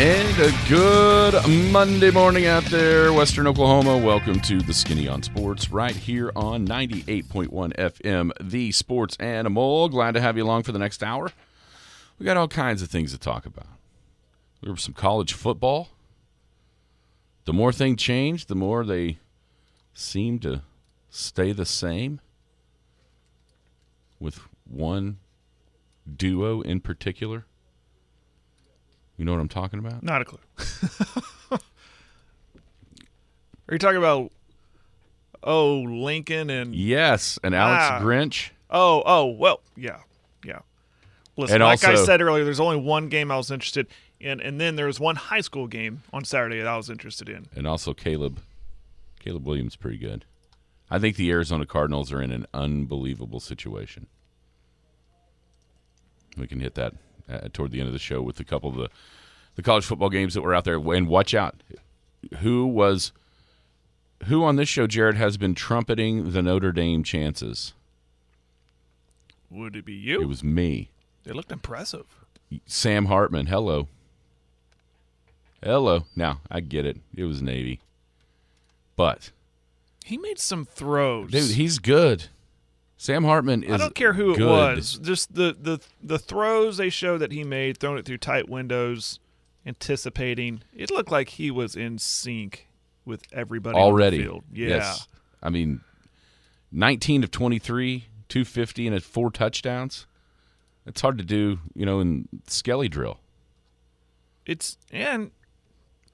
And a good Monday morning out there, Western Oklahoma. Welcome to the Skinny on Sports right here on 98.1 FM, the sports animal. Glad to have you along for the next hour. We got all kinds of things to talk about. There was some college football. The more things change, the more they seem to stay the same. With one duo in particular. You know what I'm talking about? Not a clue. Are you talking about oh Lincoln and Yes, and Alex Ah. Grinch. oh oh well yeah yeah. Listen, And like I said earlier, there's only one game I was interested in, and then there was one high school game on Saturday that I was interested in. and also Caleb. Caleb Williams pretty good. I think the Arizona Cardinals are in an unbelievable situation. We can hit that uh, toward the end of the show with a couple of the the college football games that were out there. And watch out, who was who on this show, Jared, has been trumpeting the Notre Dame chances? Would it be you? It was me, they looked impressive. Sam Hartman. Hello, hello. Now I get it. It was Navy, but He made some throws. Dude, he's good. Sam Hartman is. I don't care who it was. Just the, the the throws they showed that he made, throwing it through tight windows, anticipating. It looked like he was in sync with everybody on the already. field. Yeah. Yes. I mean, 19 of 23, 250, and at four touchdowns. It's hard to do, you know, in Skelly drill. It's and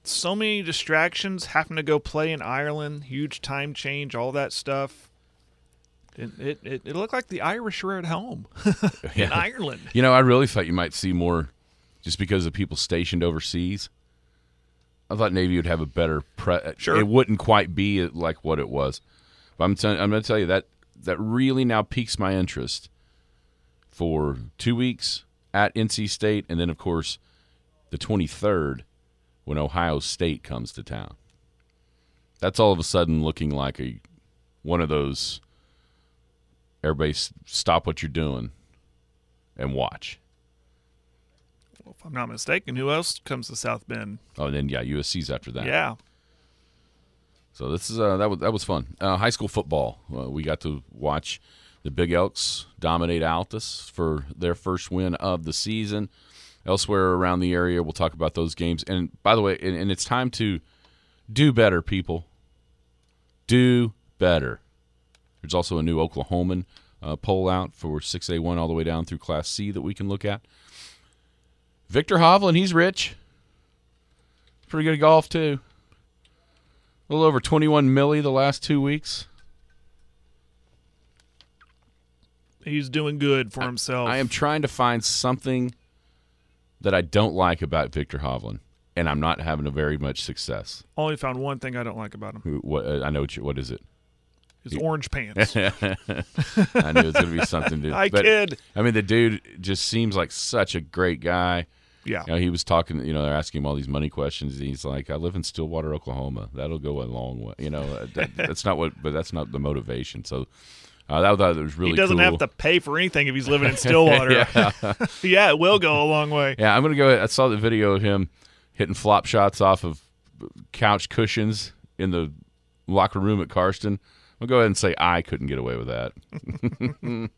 so many distractions, having to go play in Ireland, huge time change, all that stuff. It it, it, it looked like the Irish were at home in Ireland. You know, I really thought you might see more just because of people stationed overseas. I thought Navy would have a better pre. Sure. It wouldn't quite be like what it was. But I'm, tell- I'm going to tell you that that really now piques my interest for two weeks at NC State, and then of course the 23rd when Ohio State comes to town. That's all of a sudden looking like a one of those. Everybody, stop what you're doing and watch. If I'm not mistaken, who else comes to South Bend? Oh, and then yeah, USC's after that. Yeah. So this is uh, that was that was fun. Uh, high school football. Uh, we got to watch the Big Elks dominate Altus for their first win of the season. Elsewhere around the area, we'll talk about those games. And by the way, and, and it's time to do better, people. Do better. There's also a new Oklahoman uh, poll out for 6A1 all the way down through Class C that we can look at. Viktor Hovland, he's rich. Pretty good at golf too. A little over 21 milli the last two weeks. He's doing good for himself. I am trying to find something that I don't like about Viktor Hovland, and I'm not having a very much success. only found one thing I don't like about him. What, uh, I know what, you, what is it. His orange pants. I knew it was going to be something. To, I but, kid. I mean, the dude just seems like such a great guy. Yeah. You know, he was talking. You know, they're asking him all these money questions. And he's like, "I live in Stillwater, Oklahoma. That'll go a long way." You know, uh, that, that's not what, but that's not the motivation. So uh, that, that was really. he doesn't cool. have to pay for anything if he's living in Stillwater. yeah. yeah, it will go a long way. Yeah, I'm gonna go. I saw the video of him hitting flop shots off of couch cushions in the locker room at Karsten. I'll go ahead and say I couldn't get away with that.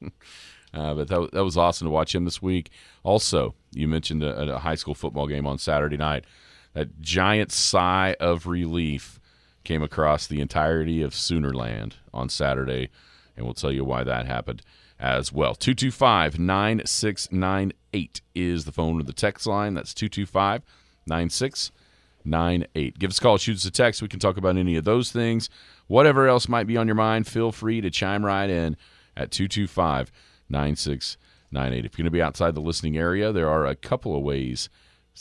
uh, but that, that was awesome to watch him this week. Also, you mentioned a, a high school football game on Saturday night. That giant sigh of relief came across the entirety of Soonerland on Saturday, and we'll tell you why that happened as well. 225 9698 is the phone or the text line. That's 225 9698. Give us a call, shoot us a text. We can talk about any of those things. Whatever else might be on your mind, feel free to chime right in at 225 9698. If you're going to be outside the listening area, there are a couple of ways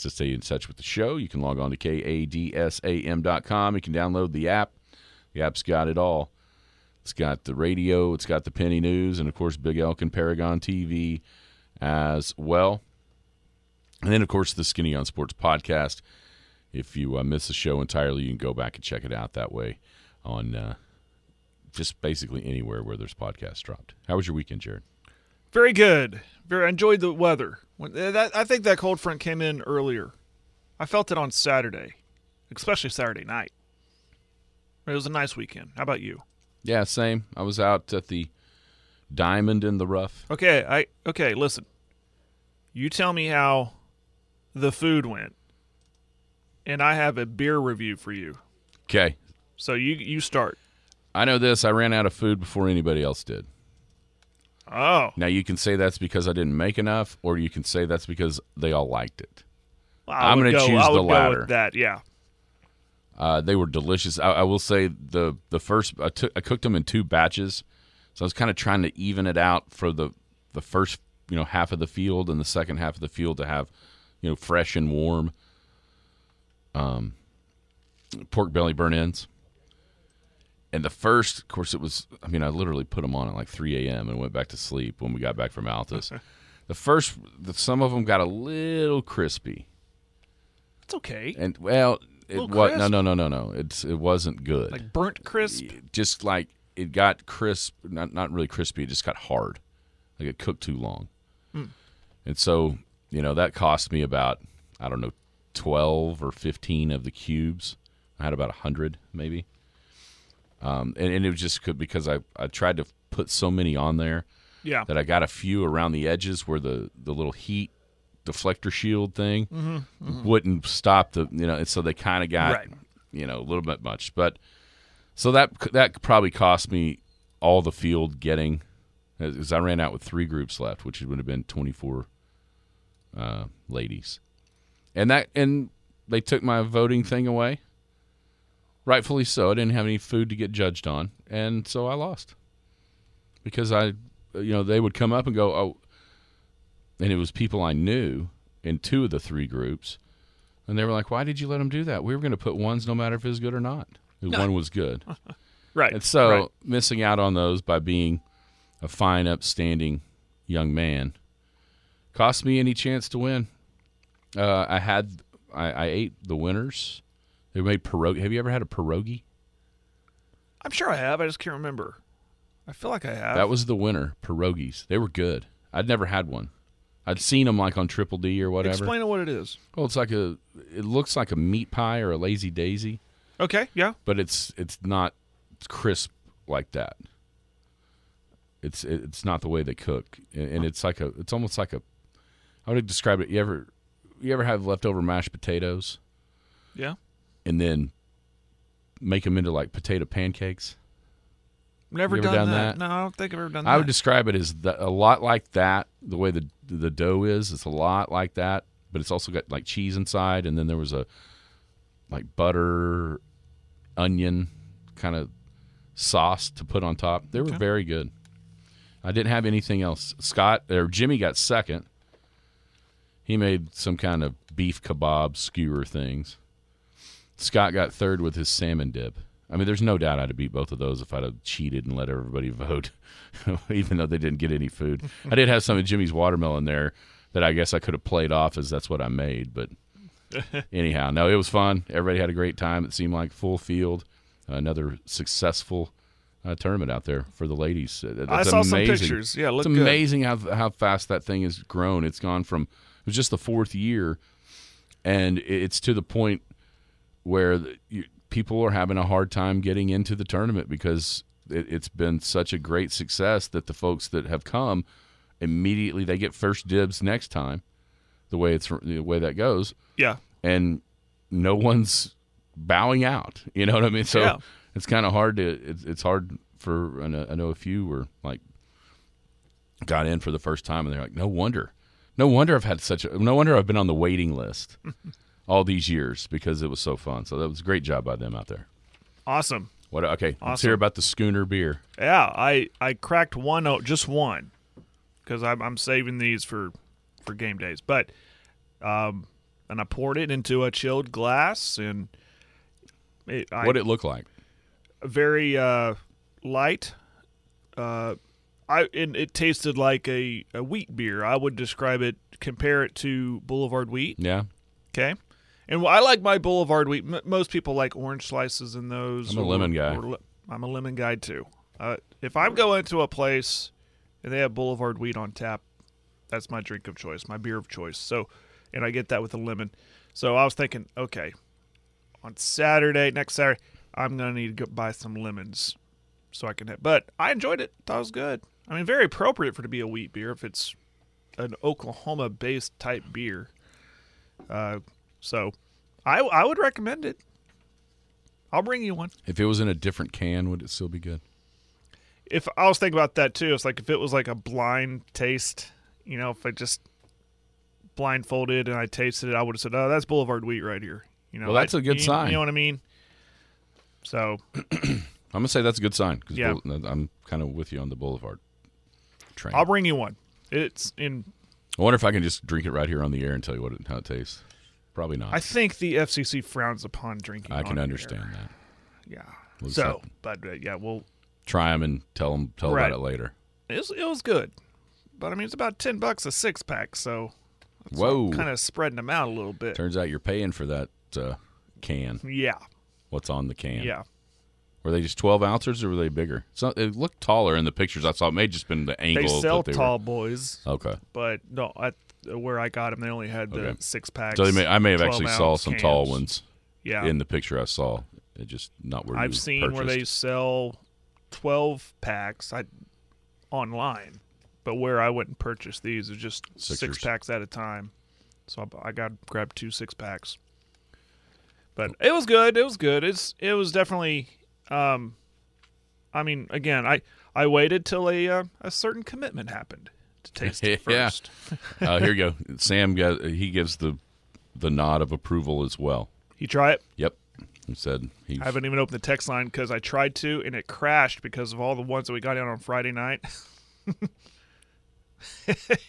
to stay in touch with the show. You can log on to kadsam.com. You can download the app. The app's got it all. It's got the radio, it's got the penny news, and of course, Big Elk and Paragon TV as well. And then, of course, the Skinny on Sports podcast. If you uh, miss the show entirely, you can go back and check it out that way on uh, just basically anywhere where there's podcasts dropped. How was your weekend, Jared? Very good. Very I enjoyed the weather. When, uh, that, I think that cold front came in earlier. I felt it on Saturday, especially Saturday night. It was a nice weekend. How about you? Yeah, same. I was out at the Diamond in the Rough. Okay, I okay, listen. You tell me how the food went. And I have a beer review for you. Okay. So you you start. I know this. I ran out of food before anybody else did. Oh. Now, you can say that's because I didn't make enough, or you can say that's because they all liked it. I I'm gonna choose I would the latter. that, yeah. Uh, they were delicious. I, I will say the the first I took I cooked them in two batches, so I was kind of trying to even it out for the the first you know half of the field and the second half of the field to have you know fresh and warm um, pork belly burn ends. And the first, of course, it was. I mean, I literally put them on at like 3 a.m. and went back to sleep when we got back from Altus. the first, the, some of them got a little crispy, It's okay. and well, it was no, no, no, no, no. It's it wasn't good. Like burnt crisp. just like it got crisp, not not really crispy. It just got hard, like it cooked too long. Hmm. And so, you know, that cost me about I don't know, twelve or fifteen of the cubes. I had about a hundred maybe. Um, and, and it was just because I, I tried to put so many on there Yeah. that I got a few around the edges where the, the little heat deflector shield thing wouldn't stop the you know, and so they kind of got Right. you know a little bit much, but so that that probably cost me all the field getting because I ran out with three groups left, which would have been twenty four uh, ladies, and that and they took my voting thing away. Rightfully so. I didn't have any food to get judged on, and so I lost because I, you know, they would come up and go, oh, and it was people I knew in two of the three groups, and they were like, "Why did you let them do that? We were going to put ones no matter if it was good or not. The One was good." Right. And so right. missing out on those by being a fine, upstanding young man cost me any chance to win. Uh, I had I, I ate the winners. They made pierogi. Have you ever had a pierogi? I'm sure I have. I just can't remember. I feel like I have. That was the winner. Pierogies. They were good. I'd never had one. I'd seen them like on Triple D or whatever. Explain what it is. Well, it's like a. It looks like a meat pie or a lazy daisy, Okay. Yeah. but it's it's not crisp like that. It's it's not the way they cook, and, and it's like a. It's almost like a. I would describe it. You ever you ever have leftover mashed potatoes Yeah. And then make them into like potato pancakes? Never done, done that. that? No, I don't think I've ever done that. I would describe it as the, a lot like that. The way the the dough is, it's a lot like that, but it's also got like cheese inside, and then there was a like butter, onion kind of sauce to put on top. They were Okay. very good. I didn't have anything else. Scott or Jimmy got second. He made some kind of beef kebab skewer things. Scott got third with his salmon dip. I mean, there's no doubt I'd have beat both of those if I'd have cheated and let everybody vote, even though they didn't get any food. I did have some of Jimmy's watermelon there that I guess I could have played off as that's what I made. But anyhow, no, it was fun. Everybody had a great time. It seemed like full field. Another successful uh, tournament out there for the ladies. Uh, I that's saw some pictures. Yeah, it's good. amazing how how fast that thing has grown. It's gone from it was just the fourth year, and it's to the point where the, you, people are having a hard time getting into the tournament because it, it's been such a great success that the folks that have come immediately they get first dibs next time. The way it's the way that goes, Yeah. and no one's bowing out. You know what I mean? So Yeah. it's kind of hard to. It's, it's hard for. I know, I know a few were like got in for the first time, and they're like, no wonder, no wonder I've had such a. No wonder I've been on the waiting list all these years because it was so fun. So that was a great job by them out there. Awesome. What? Okay, let's hear about the schooner beer. Yeah, I I cracked one o just one, because I'm I'm saving these for for game days. But um, and I poured it into a chilled glass, and it, I, What it look like? very uh, light. Uh, I and it tasted like a, a wheat beer. I would describe it, compare it to Boulevard Wheat. Yeah, Okay, and I like my Boulevard Wheat. M- most people like orange slices in those. I'm a lemon guy. li- I'm a lemon guy too. Uh, if I'm going to a place and they have Boulevard Wheat on tap, that's my drink of choice, my beer of choice. So, and I get that with a lemon. So I was thinking, okay, on Saturday, next Saturday, I'm gonna need to go buy some lemons so I can. Have, but I enjoyed it. Thought it was good. I mean, very appropriate for it to be a wheat beer if it's an Oklahoma-based type beer. Uh, so I I would recommend it. I'll bring you one. if it was in a different can, would it still be good? If I was thinking about that too, it's like if it was like a blind taste, you know, if I just blindfolded and I tasted it, I would have said, "Oh, that's Boulevard Wheat right here." You know, Well, that's a a good sign. You know what I mean? So I'm gonna say that's a good sign because Yeah. I'm kind of with you on the Boulevard train. I'll bring you one. It's in. I wonder if I can just drink it right here on the air and tell you what it, how it tastes. Probably not. I think the FCC frowns upon drinking. I can air. understand that. Yeah. So, but uh, yeah, well, Try them and tell them tell Right. about it later. it was, it was good, but I mean, it's about ten bucks a six pack, so Whoa! kind of spreading them out a little bit. Turns out you're paying for that uh, can. Yeah, What's on the can? yeah. Were they just 12 ounces or were they bigger? So it looked taller in the pictures I saw. It may just been the They angle they sell tall boys. Okay. but no, at where I got them, they only had the Okay. six packs. So they may, I may have actually saw some tall ones Yeah, in the picture I saw. It just not where I've seen where they sell twelve packs I, online, but where I went and purchased these is just Sixers. six packs at a time. So I, I got grabbed two six packs. But it was good. It was good. It's it was definitely. Um, I mean, again, I I waited till a uh, a certain commitment happened to taste it Yeah. first. uh, here you go. Sam got, he gives the the nod of approval as well. You try it. Yep. He said he I haven't even opened the text line because I tried to and it crashed because of all the ones that we got in on Friday night.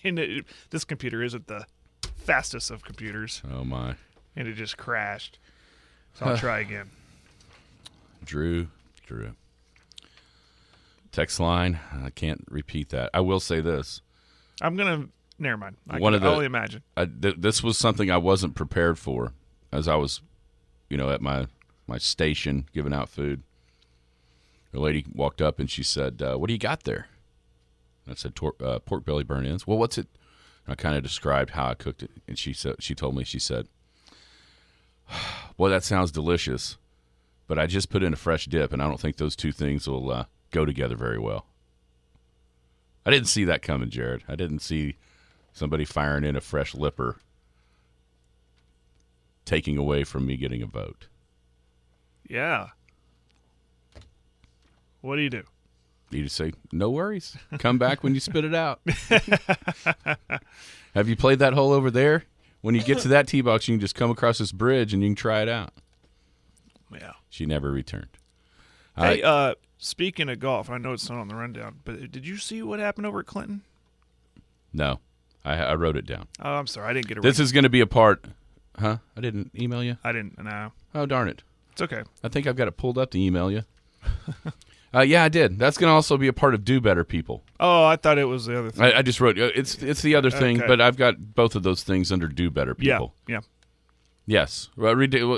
and it, this computer isn't the fastest of computers, Oh my. and it just crashed. So I'll try again. Drew, Drew. Text line. I can't repeat that. I will say this. I'm gonna. Never mind. I One can of the- only imagine. I, th- this was something I wasn't prepared for as I was, you know, at my my station giving out food. A lady walked up and she said, uh, "What do you got there?" And I said, Tor- uh, "Pork belly burn-ins." Well, what's it? And I kind of described how I cooked it, and she said, she told me, she said, "Well, that sounds delicious, but I just put in a fresh dip, and I don't think those two things will uh, go together very well." I didn't see that coming, Jared. I didn't see somebody firing in a fresh lipper taking away from me getting a vote. Yeah. What do you do? You just say, no worries. Come back when you spit it out. Have you played that hole over there? When you get to that tee box, you can just come across this bridge and you can try it out. Yeah. She never returned. Hey, uh, speaking of golf, I know it's not on the rundown, but did you see what happened over at Clinton? No, I, I wrote it down. Oh, I'm sorry, I didn't get it. This is going to be a part. Huh? I didn't email you? I didn't. No, Oh, darn it. it's okay. I think I've got it pulled up to email you. uh, yeah, I did. That's going to also be a part of Do Better People. Oh, I thought it was the other thing. I, I just wrote uh, it's it's the other thing, Okay. but I've got both of those things under Do Better yeah, People. yeah. Yes. Well,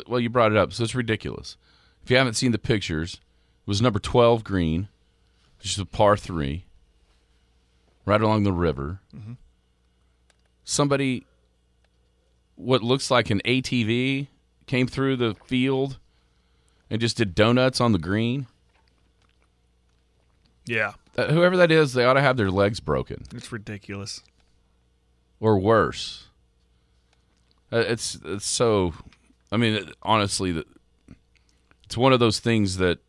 well, you brought it up, so it's ridiculous. If you haven't seen the pictures, was number 12 green, which is a par 3, right along the river. Somebody, what looks like an ATV, came through the field and just did donuts on the green. Yeah, Uh, whoever that is, they ought to have their legs broken. it's ridiculous. or worse. Uh, It's it's so. I mean, it- honestly, that it's one of those things that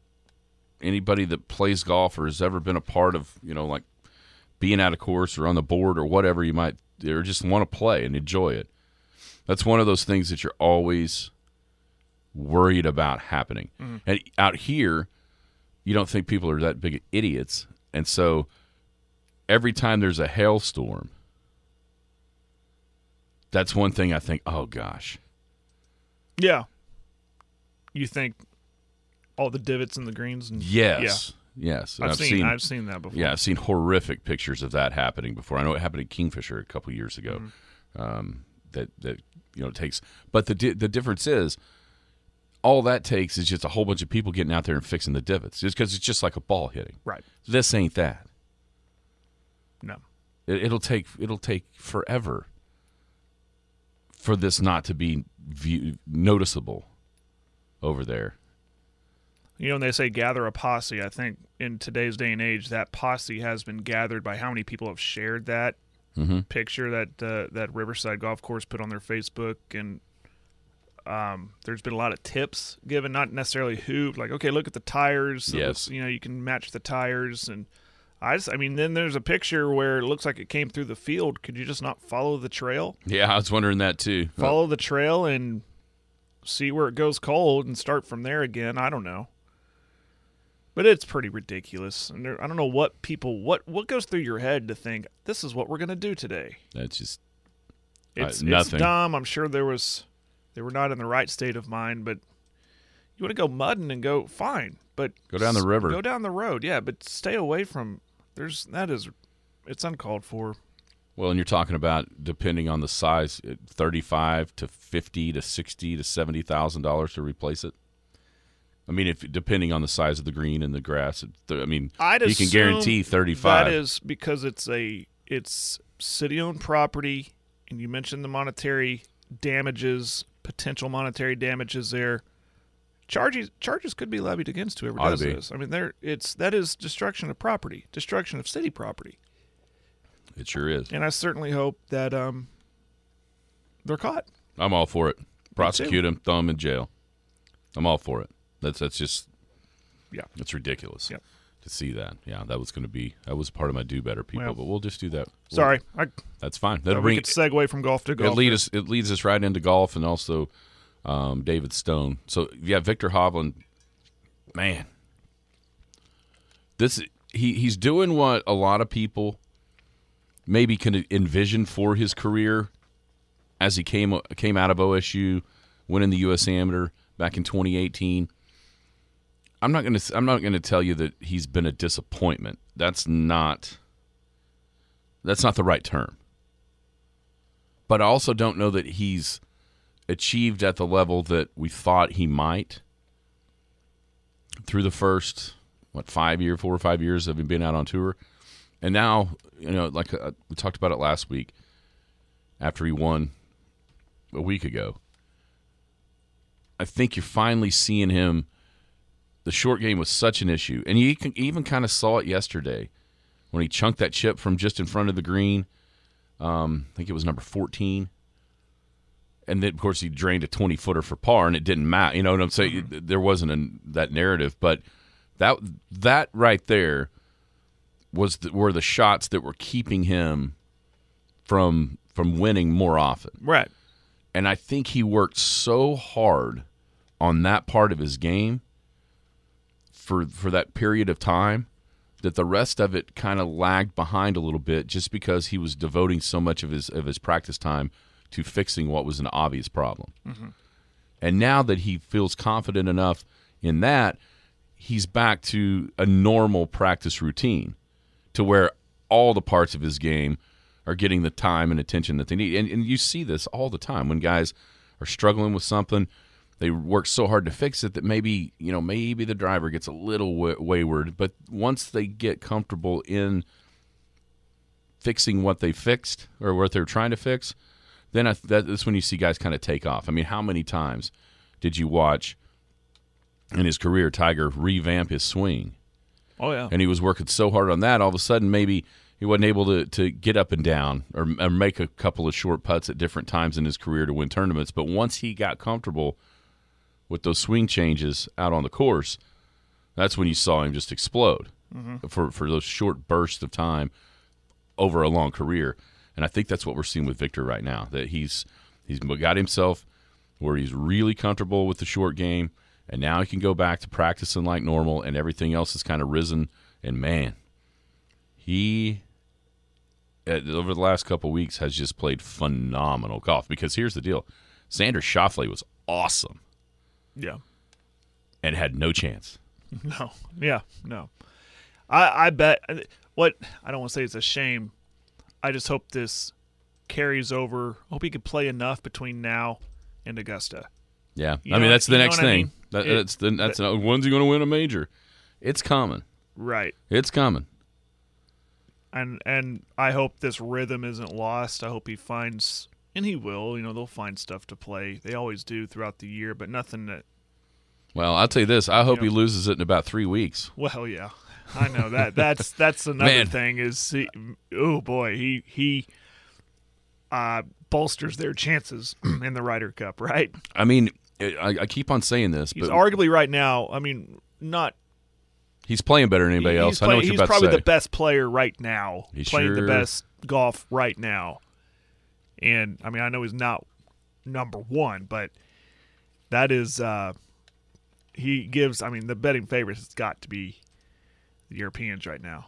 anybody that plays golf or has ever been a part of, you know, like being at a course or on the board or whatever you might, or just want to play and enjoy it. That's one of those things that you're always worried about happening. Mm-hmm. And out here, you don't think people are that big idiots, and so every time there's a hailstorm that's one thing I think. Oh gosh, Yeah. You think all the divots and the greens. And Yes, yes. yeah, And I've, seen, I've seen that before. Yeah, I've seen horrific pictures of that happening before. I know it happened at Kingfisher a couple years ago. Mm-hmm. Um, that that you know it takes, but the di- the difference is, all that takes is just a whole bunch of people getting out there and fixing the divots, just because it's just like a ball hitting. right. This ain't that. No, It, it'll take it'll take forever for this not to be view, noticeable over there. You know when they say gather a posse, I think in today's day and age, that posse has been gathered by how many people have shared that picture that uh, that Riverside Golf Course put on their Facebook, and um, there's been a lot of tips given, not necessarily who, like okay, look at the tires. Yes. you know you can match the tires and. I just, I mean, then there's a picture where it looks like it came through the field. Could you just not follow the trail? Yeah, I was wondering that too. follow the trail and see where it goes cold and start from there again. I don't know. But it's pretty ridiculous. And there, I don't know what people what what goes through your head to think this is what we're going to do today. That's just It's, Uh, it's nothing. dumb. I'm sure there was they were not in the right state of mind, but you want to go mudding and go fine, but Go down the river. Go down the road. Yeah, but stay away from there's that is it's uncalled for. Well, and you're talking about depending on the size, thirty-five to fifty to sixty to seventy thousand dollars to replace it. I mean, if depending on the size of the green and the grass, I mean, I'd you can guarantee thirty-five. That is because it's a it's city-owned property, and you mentioned the monetary damages, potential monetary damages there. Charges charges could be levied against whoever Ought does this. I mean, there it's that is destruction of property, destruction of city property, it sure is. and I certainly hope that um they're caught. I'm all for it. Prosecute throw him in jail. I'm all for it. That's that's just Yeah. it's ridiculous Yep. to see that. Yeah, that was going to be that was part of my do better people, Well, but we'll just do that. We'll- Sorry, I that's fine. That'll we bring could segue from golf to golf. it lead us it leads us right into golf and also um, David Stone. So yeah, Viktor Hovland, man, this he he's doing what a lot of people maybe can envision for his career as he came came out of OSU, winning the U.S. Amateur back in 2018. I'm not gonna I'm not gonna tell you that he's been a disappointment. That's not that's not the right term but I also don't know that he's achieved at the level that we thought he might through the first what five year, four or five years of him being out on tour, and now you know, like uh, we talked about it last week, after he won a week ago. I think you're finally seeing him. The short game was such an issue, and you can even kind of saw it yesterday when he chunked that chip from just in front of the green. Um, I think it was number 14. And then, of course, he drained a 20 footer for par, and it didn't matter. You know what I'm saying? There wasn't a, that narrative, but that that right there was the, were the shots that were keeping him from from winning more often. right. And I think he worked so hard on that part of his game for for that period of time that the rest of it kind of lagged behind a little bit just because he was devoting so much of his of his practice time to fixing what was an obvious problem. Mm-hmm. And now that he feels confident enough in that, he's back to a normal practice routine to where all the parts of his game are getting the time and attention that they need. And, and you see this all the time when guys are struggling with something, they work so hard to fix it that maybe, you know, maybe the driver gets a little wayward, but once they get comfortable in fixing what they fixed or what they're trying to fix, then I, that, that's when you see guys kind of take off. I mean, how many times did you watch in his career Tiger revamp his swing? Oh yeah. and he was working so hard on that. All of a sudden, maybe he wasn't able to, to get up and down or, or make a couple of short putts at different times in his career to win tournaments. But once he got comfortable with those swing changes out on the course, that's when you saw him just explode for for those short bursts of time over a long career. And I think that's what we're seeing with Viktor right now. That he's he's got himself where he's really comfortable with the short game, and now he can go back to practicing like normal, and everything else has kind of risen. And man, he uh, over the last couple weeks has just played phenomenal golf. Because here's the deal: Xander Schauffele was awesome. Yeah. and had no chance. No, yeah, no. I I bet what I don't want to say it's a shame. I just hope this carries over. Hope he could play enough between now and Augusta. Yeah, You I mean that's the next what I thing. mean? That, It- that's the that's uh, when's he going to win a major? It's coming. Right. It's coming. And and I hope this rhythm isn't lost. I hope he finds and he will, you know, they'll find stuff to play. They always do throughout the year, but nothing that Well, I'll tell you this. I hope You he loses it in about three weeks. well, yeah. I know that. That's that's another thing is he, oh boy, he he uh bolsters their chances in the Ryder Cup, right? I mean, I, I keep on saying this, He's but arguably right now, I mean, not he's playing better than anybody he's else. I know what you're he's about probably to say. the best player right now, He playing the best golf right now. And I mean, I know he's not number one, but that is uh he gives. I mean, the betting favorites has got to be the Europeans right now.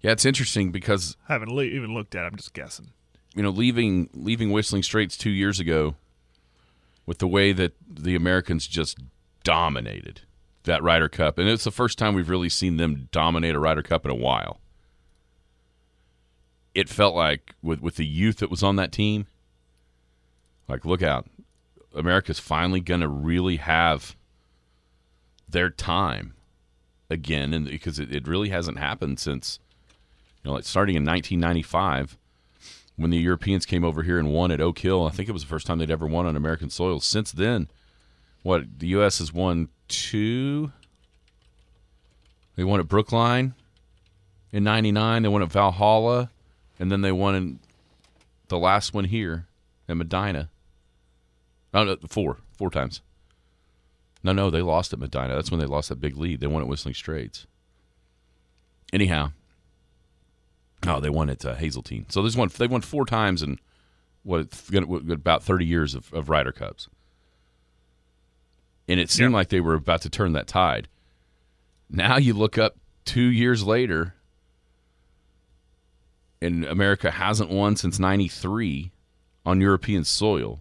yeah, it's interesting because I haven't le- even looked at. it. I'm just guessing. you know, leaving leaving Whistling Straits two years ago, with the way that the Americans just dominated that Ryder Cup, and it's the first time we've really seen them dominate a Ryder Cup in a while. It felt like with with the youth that was on that team, like look out, America's finally going to really have their time again, and because it, it really hasn't happened since you know, like starting in 1995 when the Europeans came over here and won at Oak Hill. I think it was the first time they'd ever won on American soil. Since then, what the U.S. has won two. They won at Brookline in '99. They won at Valhalla, and then they won in the last one here at Medinah. Oh no, four, four times. No, no, they lost at Medinah. That's when they lost that big lead. They won at Whistling Straits. Anyhow, Oh, they won at uh, Hazeltine. So there's one. They won four times in what it's gonna, what, about 30 years of, of Ryder Cups, and it seemed Yeah. like they were about to turn that tide. Now you look up two years later, and America hasn't won since '93 on European soil,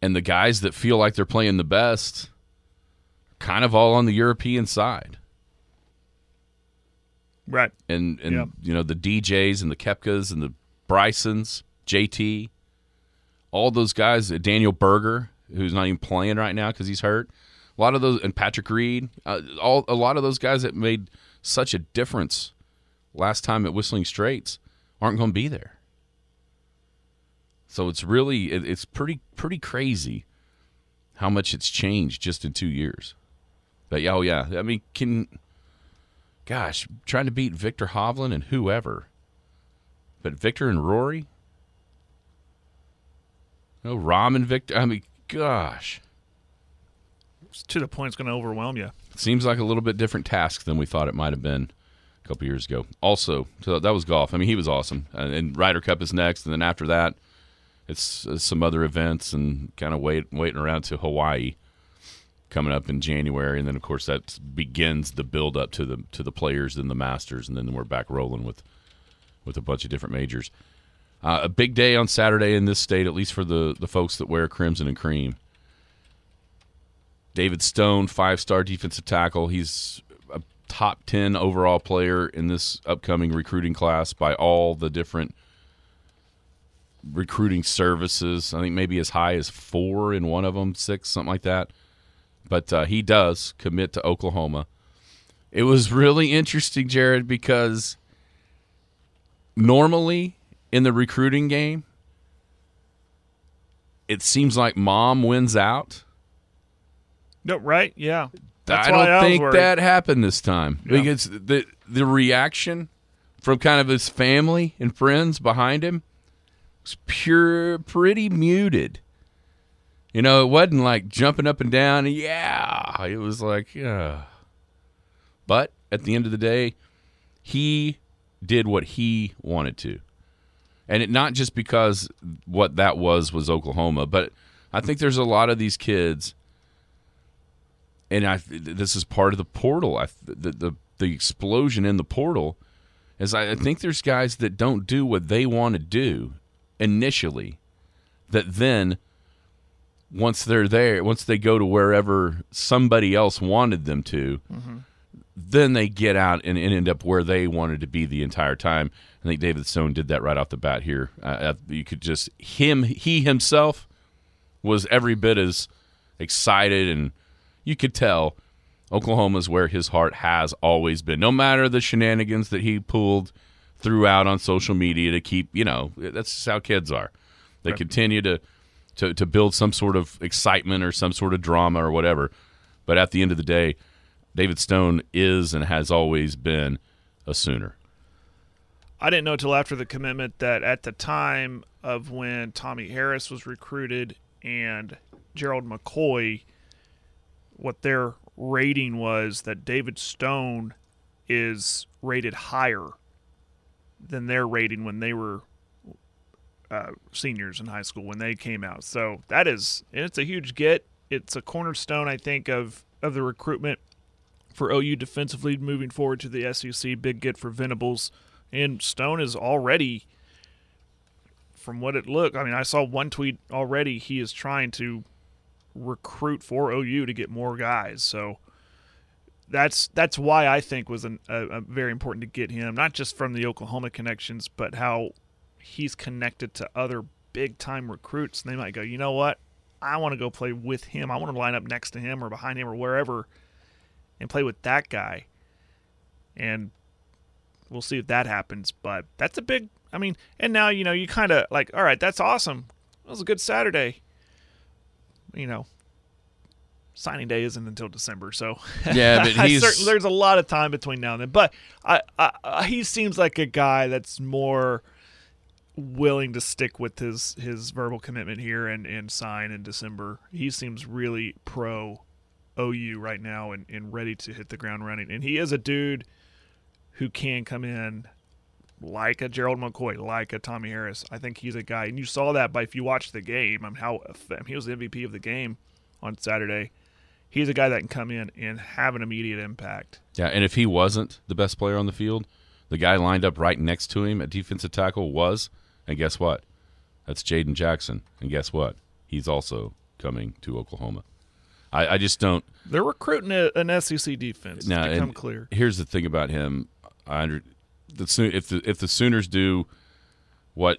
and the guys that feel like they're playing the best, kind of all on the European side Right. and and Yep. you know the DJs and the Koepkas and the Brysons, JT, all those guys. uh, Daniel Berger, who's not even playing right now because he's hurt. A lot of those and Patrick Reed, uh, all a lot of those guys that made such a difference last time at Whistling Straits aren't going to be there. So it's really it, it's pretty pretty crazy how much it's changed just in two years. But yeah, oh yeah, I mean, can gosh, trying to beat Viktor Hovland and whoever. But Viktor and Rory? No, Rahm and Viktor. I mean, gosh. It's to the point it's going to overwhelm you. Seems like a little bit different task than we thought it might have been a couple years ago. Also, so that was golf. I mean, he was awesome. And, and Ryder Cup is next, and then after that, it's uh, some other events and kind of wait waiting around to Hawaii coming up in January, and then of course that begins the build up to the to the players and the Masters, and then we're back rolling with with a bunch of different majors. Uh, a big day on Saturday in this state, at least for the the folks that wear crimson and cream. David Stone, five star defensive tackle. He's top 10 overall player in this upcoming recruiting class by all the different recruiting services. I think maybe as high as four in one of them, six, something like that. But uh, he does commit to Oklahoma. It was really interesting, Jared, because normally in the recruiting game, it seems like mom wins out. No, right? Yeah. That's I don't was think worried. that happened this time Yeah. because the the reaction from kind of his family and friends behind him was pure, pretty muted. You know, it wasn't like jumping up and down. Yeah, it was like, yeah. But at the end of the day, he did what he wanted to, and it not just because what that was was Oklahoma, but I think there's a lot of these kids and I this is part of the portal. I the the, the explosion in the portal is I, I think there's guys that don't do what they want to do initially, that then once they're there, once they go to wherever somebody else wanted them to, then they get out and, and end up where they wanted to be the entire time. I think David Stone did that right off the bat here. Uh, you could just him, he himself was every bit as excited, and you could tell Oklahoma's where his heart has always been. No matter the shenanigans that he pulled throughout on social media to keep, you know, that's just how kids are. They continue to, to to build some sort of excitement or some sort of drama or whatever. But at the end of the day, David Stone is and has always been a Sooner. I didn't know till after the commitment that at the time of when Tommie Harris was recruited and Gerald McCoy, what their rating was that David Stone is rated higher than their rating when they were uh, seniors in high school when they came out. So that is, and it's a huge get. It's a cornerstone, I think, of of the recruitment for OU defensively moving forward to the SEC. Big get for Venables. And Stone is already, from what it looked, I mean, I saw one tweet already. He is trying to recruit for OU to get more guys. So that's that's why I think was an, a, a very important to get him, not just from the Oklahoma connections, but how he's connected to other big time recruits. And they might go, you know what? I want to go play with him. I want to line up next to him or behind him or wherever and play with that guy. And we'll see if that happens. But that's a big. I mean, and now you know you kind of like, all right, that's awesome. That was a good Saturday. You know, signing day isn't until December, so Yeah, but he's- certain- there's a lot of time between now and then. But I, I, I, he seems like a guy that's more willing to stick with his his verbal commitment here and and sign in December. He seems really pro OU right now and, and ready to hit the ground running. And he is a dude who can come in like a Gerald McCoy, like a Tommie Harris. I think he's a guy, and you saw that by if you watched the game. I mean, how I mean, he was the MVP of the game on Saturday. He's a guy that can come in and have an immediate impact. Yeah, and if he wasn't the best player on the field, the guy lined up right next to him at defensive tackle was, and guess what? That's Jaden Jackson. And guess what? He's also coming to Oklahoma. I, I just don't. They're recruiting a, an SEC defense. Now, to become and clear. Here's the thing about him. I under the if the if the Sooners do what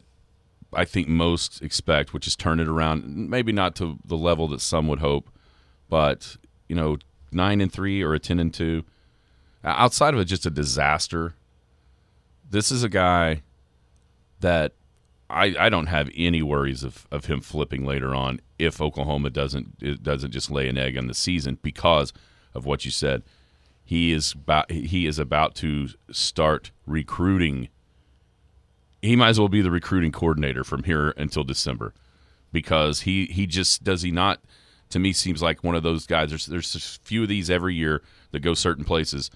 I think most expect, which is turn it around, maybe not to the level that some would hope, but you know, nine and three or a ten and two, outside of it, just a disaster. This is a guy that I, I don't have any worries of, of him flipping later on if Oklahoma doesn't doesn't just lay an egg on the season because of what you said. He is about he is about to start recruiting. He might as well be the recruiting coordinator from here until December because he he just does he not to me seems like one of those guys. There's there's a few of these every year that go certain places,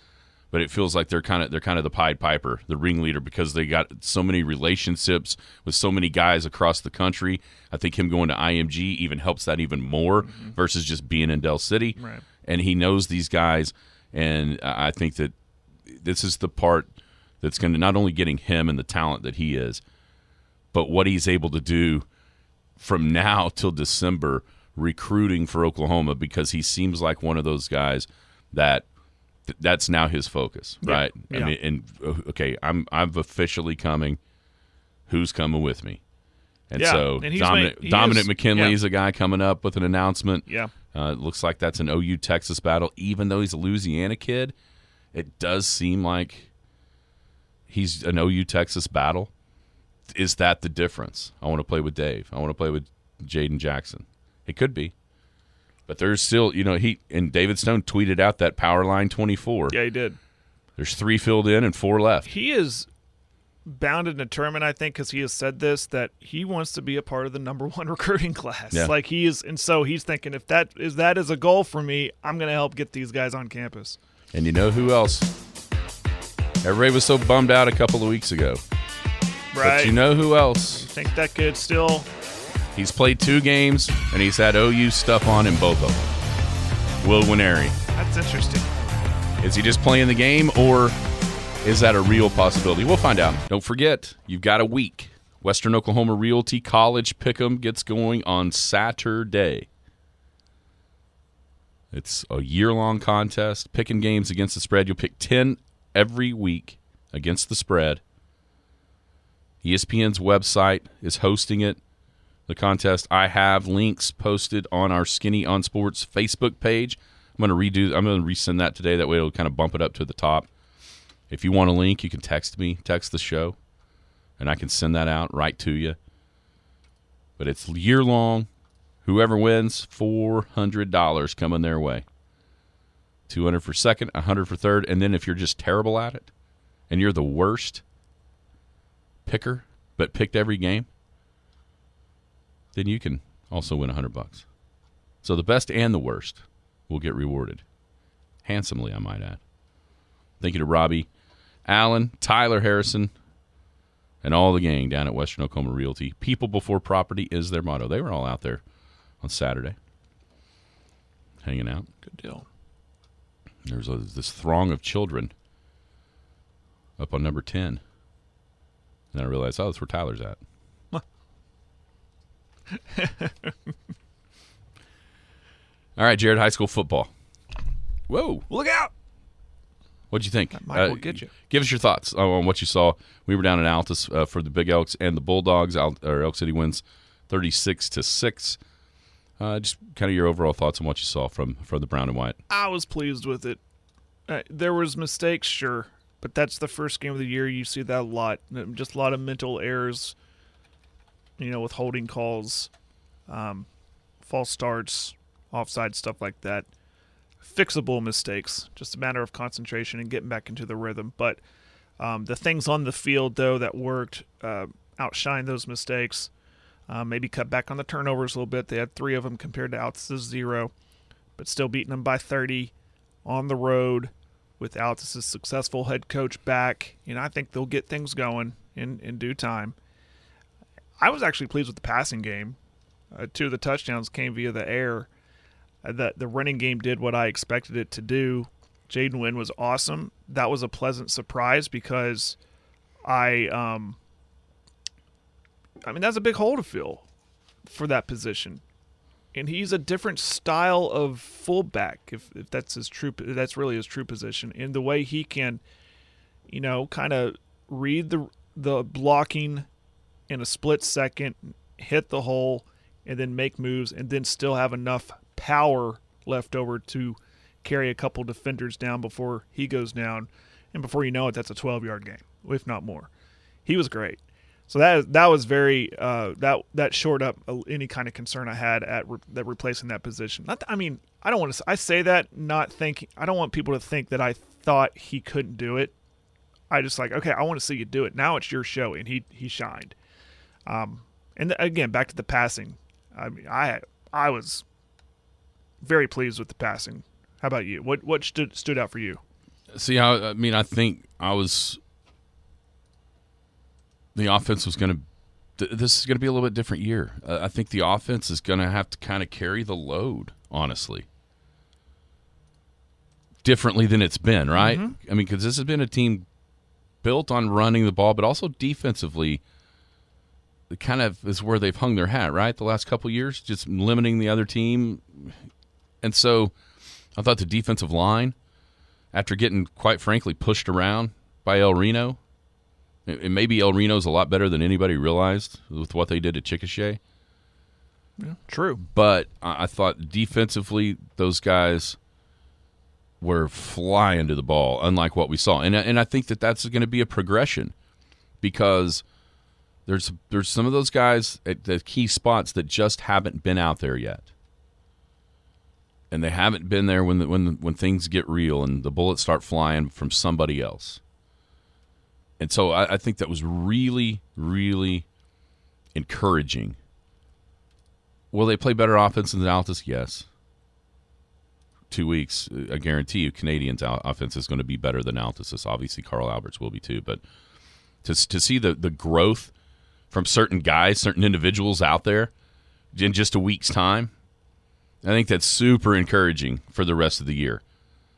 but it feels like they're kind of they're kind of the Pied Piper, the ringleader, because they got so many relationships with so many guys across the country. I think him going to IMG even helps that even more mm-hmm. versus just being in Del City. Right. And he knows these guys, and I I think that this is the part that's going to not only getting him and the talent that he is, but what he's able to do from now till December recruiting for Oklahoma because he seems like one of those guys that that's now his focus, right? I Yeah. mean, and uh, okay, I'm I'm officially coming. Who's coming with me? And Yeah, so and Dominic made- Dominic is- McKinley is a guy coming up with an announcement. Yeah. Uh, it looks like that's an OU Texas battle. Even though he's a Louisiana kid, it does seem like he's an OU Texas battle. Is that the difference? I want to play with Dave. I want to play with Jaden Jackson. It could be. But there's still, you know, he and David Stone tweeted out that power line 24. Yeah, he did. There's three filled in and four left. He is bound and determined, I think, because he has said this that he wants to be a part of the number one recruiting class. Yeah. Like he is, and so he's thinking if that is that is a goal for me, I'm going to help get these guys on campus. And you know who else? Everybody was so bummed out a couple of weeks ago. Right? But you know who else? I think that could still. He's played two games and he's had OU stuff on in both of them. Will Winery. That's interesting. Is he just playing the game or is that a real possibility? We'll find out. Don't forget, you've got a week. Western Oklahoma Realty College Pick'em gets going on Saturday. It's a year long contest, picking games against the spread. You'll pick 10 every week against the spread. ESPN's website is hosting it, the contest. I have links posted on our Skinny on Sports Facebook page. I'm going to redo, I'm going to resend that today. That way it'll kind of bump it up to the top. If you want a link, you can text me, text the show, and I can send that out right to you. But it's year long. Whoever wins, four hundred dollars coming their way. Two hundred for second, a hundred for third, and then if you're just terrible at it, and you're the worst picker, but picked every game, then you can also win a hundred bucks. So the best and the worst will get rewarded handsomely, I might add. Thank you to Robbie, Allen, Tyler Harrison, and all the gang down at Western Oklahoma Realty. People before property is their motto. They were all out there on Saturday, hanging out. Good deal. There's a, this throng of children up on number 10. And then I realized, oh, that's where Tyler's at. All right, Jared, high school football. Whoa. Look out! What'd you think? That might will get you. Give us your thoughts on what you saw. We were down in Altus uh, for the Big Elks and the Bulldogs. Al- or Elk City wins 36 to 6. Uh, just kind of your overall thoughts on what you saw from, from the brown and white. I was pleased with it. Uh, there was mistakes, sure, but that's the first game of the year. You see that a lot. Just a lot of mental errors. You know, with holding calls, um, false starts, offside stuff like that. Fixable mistakes. Just a matter of concentration and getting back into the rhythm. But um, the things on the field though that worked uh, outshine those mistakes. Uh, maybe cut back on the turnovers a little bit. They had three of them compared to Altus's zero, but still beating them by 30 on the road with Altus's successful head coach back. You know, I think they'll get things going in, in due time. I was actually pleased with the passing game. Uh, two of the touchdowns came via the air. The, the running game did what I expected it to do. Jaden Wynn was awesome. That was a pleasant surprise because I um I mean that's a big hole to fill for that position. And he's a different style of fullback if, if that's his true that's really his true position. In the way he can, you know, kind of read the the blocking in a split second, hit the hole, and then make moves, and then still have enough power left over to carry a couple defenders down before he goes down, and before you know it, that's a 12-yard game, if not more. He was great. So that that was very uh, that that shored up any kind of concern I had at re- that replacing that position. Not, th- I mean, I don't want to. I say that not thinking. I don't want people to think that I thought he couldn't do it. I just like okay, I want to see you do it. Now it's your show, and he he shined. Um, and th- again, back to the passing. I mean, I I was very pleased with the passing. How about you? What what stood stood out for you? See, I, I mean, I think I was. The offense was going to. This is going to be a little bit different year. Uh, I think the offense is going to have to kind of carry the load, honestly. Differently than it's been, right? I mean, because this has been a team built on running the ball, but also defensively. Kind of is where they've hung their hat, right? The last couple years, just limiting the other team, and so I thought the defensive line, after getting quite frankly pushed around by El Reno, and maybe El Reno's a lot better than anybody realized with what they did at Chickasha. True. But I thought defensively, those guys were flying to the ball, unlike what we saw. And I- and I think that that's going to be a progression because there's there's some of those guys at the key spots that just haven't been out there yet. And they haven't been there when the, when the, when things get real and the bullets start flying from somebody else. And so I, I think that was really, really encouraging. Will they play better offense than Altus? Yes. Two weeks, uh, I guarantee you, Canadians' offense is going to be better than Altus's. Obviously, Carl Alberts will be too. But to to see the the growth from certain guys, certain individuals out there in just a week's time, I think that's super encouraging for the rest of the year.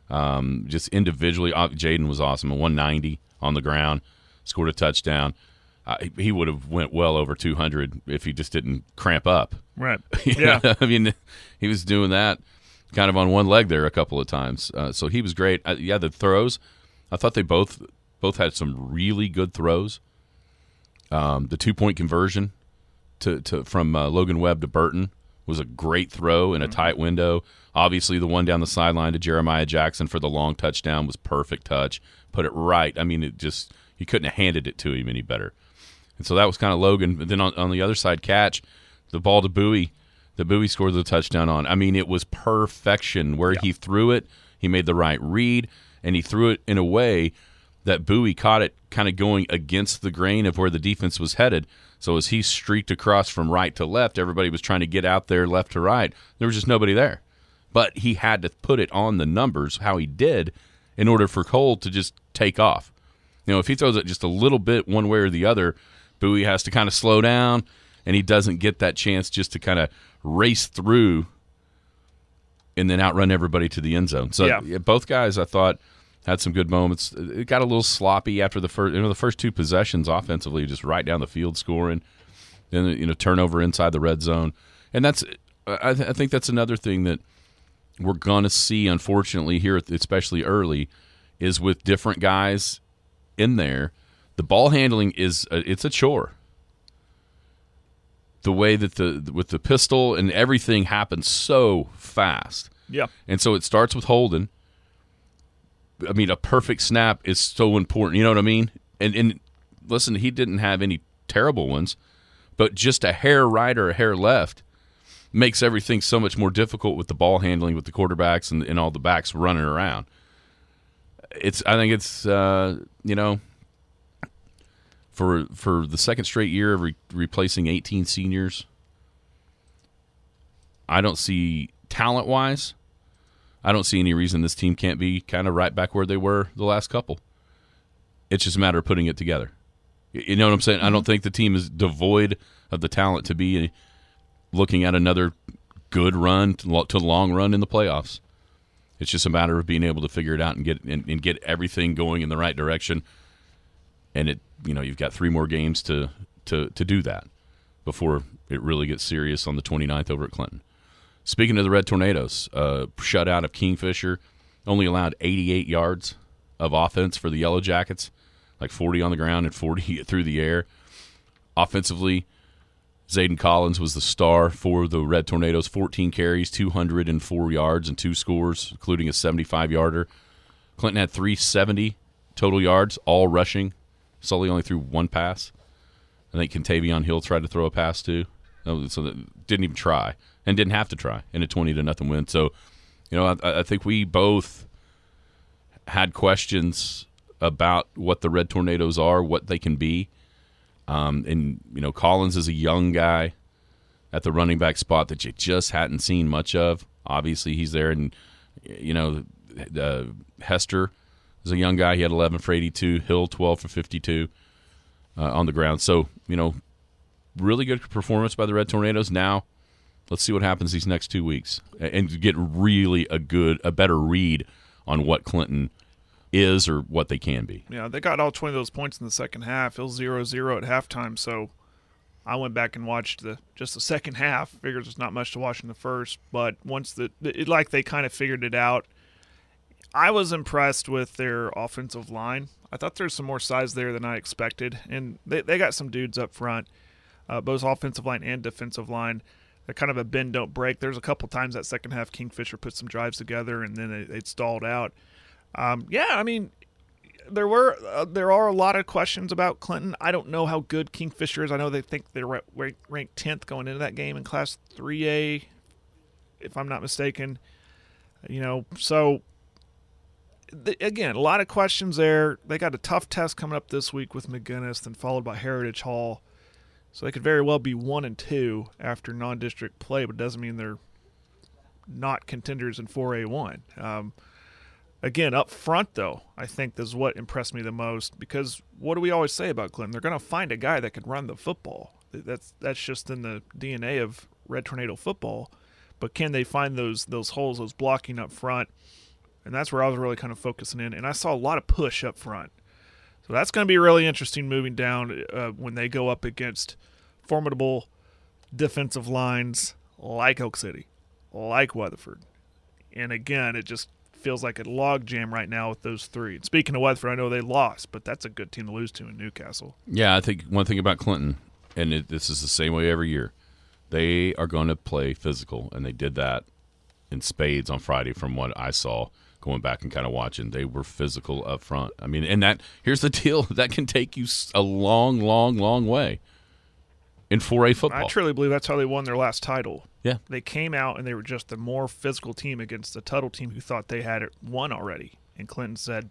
Um, just individually, uh, Jaden was awesome. A 190 on the ground, scored a touchdown. Uh, he- he would have went well over 200 if he just didn't cramp up. Right. Yeah. I mean, he was doing that. kind of on one leg there a couple of times. Uh, so he was great. Uh, yeah, the throws, I thought they both both had some really good throws. Um, the two point conversion to, to from uh, Logan Webb to Burton was a great throw in a mm-hmm. tight window. Obviously, the one down the sideline to Jeremiah Jackson for the long touchdown was perfect touch. Put it right. I mean, it just you couldn't have handed it to him any better. And so that was kind of Logan. But then on, on the other side, catch the ball to Bowie. The Bowie scored the touchdown on. I mean, it was perfection where he threw it. He made the right read, and he threw it in a way that Bowie caught it kind of going against the grain of where the defense was headed. So as he streaked across from right to left, everybody was trying to get out there left to right. There was just nobody there. But he had to put it on the numbers how he did in order for Cole to just take off. You know, if he throws it just a little bit one way or the other, Bowie has to kind of slow down and he doesn't get that chance just to kind of race through and then outrun everybody to the end zone. So Yeah. both guys I thought had some good moments. It got a little sloppy after the first you know the first two possessions offensively just right down the field scoring. Then you know turnover inside the red zone. And that's I, th- I think that's another thing that we're going to see unfortunately here especially early is with different guys in there the ball handling is a, it's a chore the way that the with the pistol and everything happens so fast Yeah. and so it starts with Holden. I mean, a perfect snap is so important. You know what I mean? And and listen, he didn't have any terrible ones, but just a hair right or a hair left makes everything so much more difficult with the ball handling with the quarterbacks and, and all the backs running around. It's I think it's uh, you know for for the second straight year of re- replacing 18 seniors. I don't see talent wise. I don't see any reason this team can't be kind of right back where they were the last couple. It's just a matter of putting it together. You know what I'm saying? I don't mm-hmm. think the team is devoid of the talent to be eh, looking at another good run to long run in the playoffs. It's just a matter of being able to figure it out and get and, and get everything going in the right direction. And it, you know, you've got three more games to to to do that before it really gets serious on the 29th over at Clinton. Speaking of the Red Tornadoes, uh, shutout of Kingfisher, only allowed 88 yards of offense for the Yellow Jackets, like 40 on the ground and 40 through the air. Offensively, Zayden Collins was the star for the Red Tornadoes, 14 carries, 204 yards, and two scores, including a 75 yarder. Clinton had 370 total yards, all rushing. Sully only threw one pass. I think Contavion Hill tried to throw a pass too, so didn't even try and didn't have to try in a twenty to nothing win. So, you know, I, I think we both had questions about what the Red Tornadoes are, what they can be, um, and you know, Collins is a young guy at the running back spot that you just hadn't seen much of. Obviously, he's there, and you know, uh, Hester is a young guy. He had 11 for 82. Hill 12 for 52 uh, on the ground. So you know, really good performance by the Red Tornadoes. Now, let's see what happens these next two weeks, and get really a good, a better read on what Clinton is or what they can be. Yeah, they got all 20 of those points in the second half. It was 0 0 at halftime. So I went back and watched the just the second half. Figured there's not much to watch in the first. But once the, it, like they kind of figured it out. I was impressed with their offensive line. I thought there's some more size there than I expected. And they, they got some dudes up front, uh, both offensive line and defensive line. Kind of a bend, don't break. There's a couple times that second half Kingfisher put some drives together and then it, it stalled out. Um, yeah, I mean, there were uh, there are a lot of questions about Clinton. I don't know how good Kingfisher is. I know they think they're ra- ra- ranked tenth going into that game in Class Three A, if I'm not mistaken. You know, so again, a lot of questions there. They got a tough test coming up this week with McGuinness, then followed by Heritage Hall. So they could very well be one and two after non-district play, but it doesn't mean they're not contenders in 4A1. Um, again, up front, though, I think this is what impressed me the most because what do we always say about Clinton? They're going to find a guy that can run the football. That's that's just in the DNA of Red Tornado football. But can they find those those holes, those blocking up front? And that's where I was really kind of focusing in. And I saw a lot of push up front. So that's going to be really interesting moving down uh, when they go up against formidable defensive lines like Elk City, like Weatherford. And again, it just feels like a logjam right now with those three. And speaking of Weatherford, I know they lost, but that's a good team to lose to in Newcastle. Yeah, I think one thing about Clinton, and it, this is the same way every year, they are going to play physical, and they did that in spades on Friday from what I saw going back and kind of watching. They were physical up front. I mean, and that here's the deal that can take you a long, long, long way in 4A football. I truly believe that's how they won their last title. Yeah. They came out and they were just the more physical team against the Tuttle team who thought they had it won already. And Clinton said,